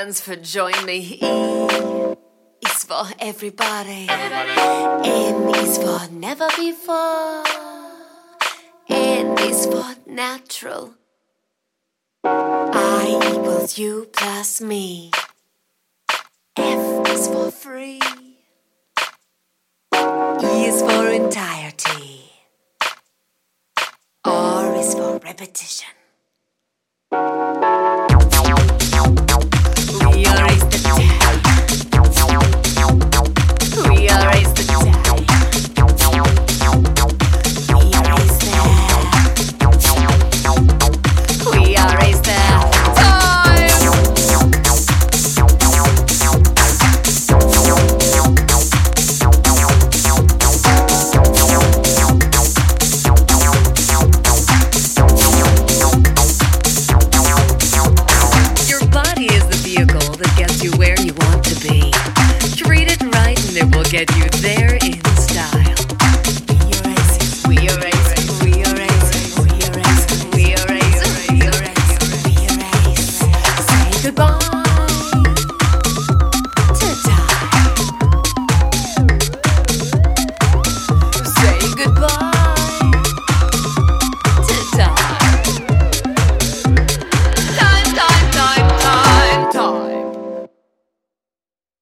stands for join me. E is for everybody. everybody. N is for never before. N is for natural. I equals you plus me. F is for free. E is for entirety. R is for repetition. be. Treat it right and it will get you there in